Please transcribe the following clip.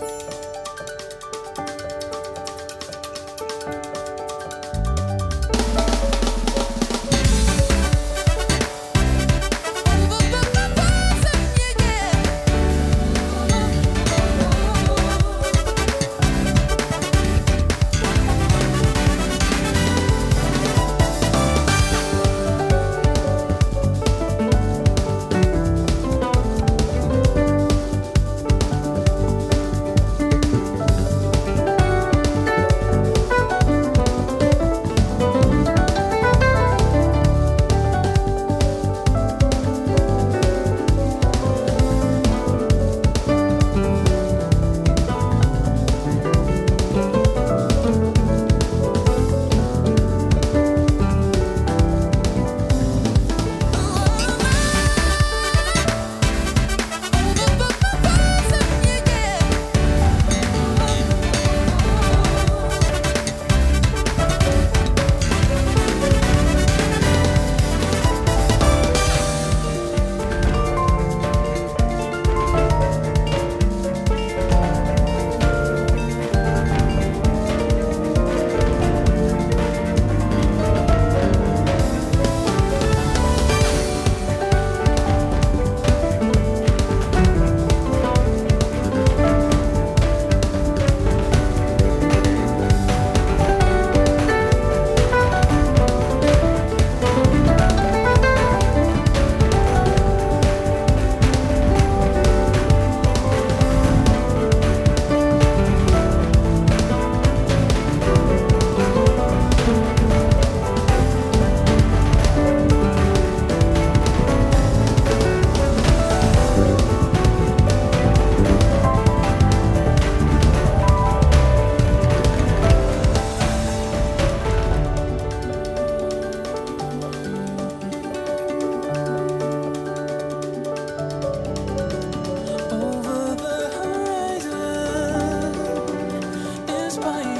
you by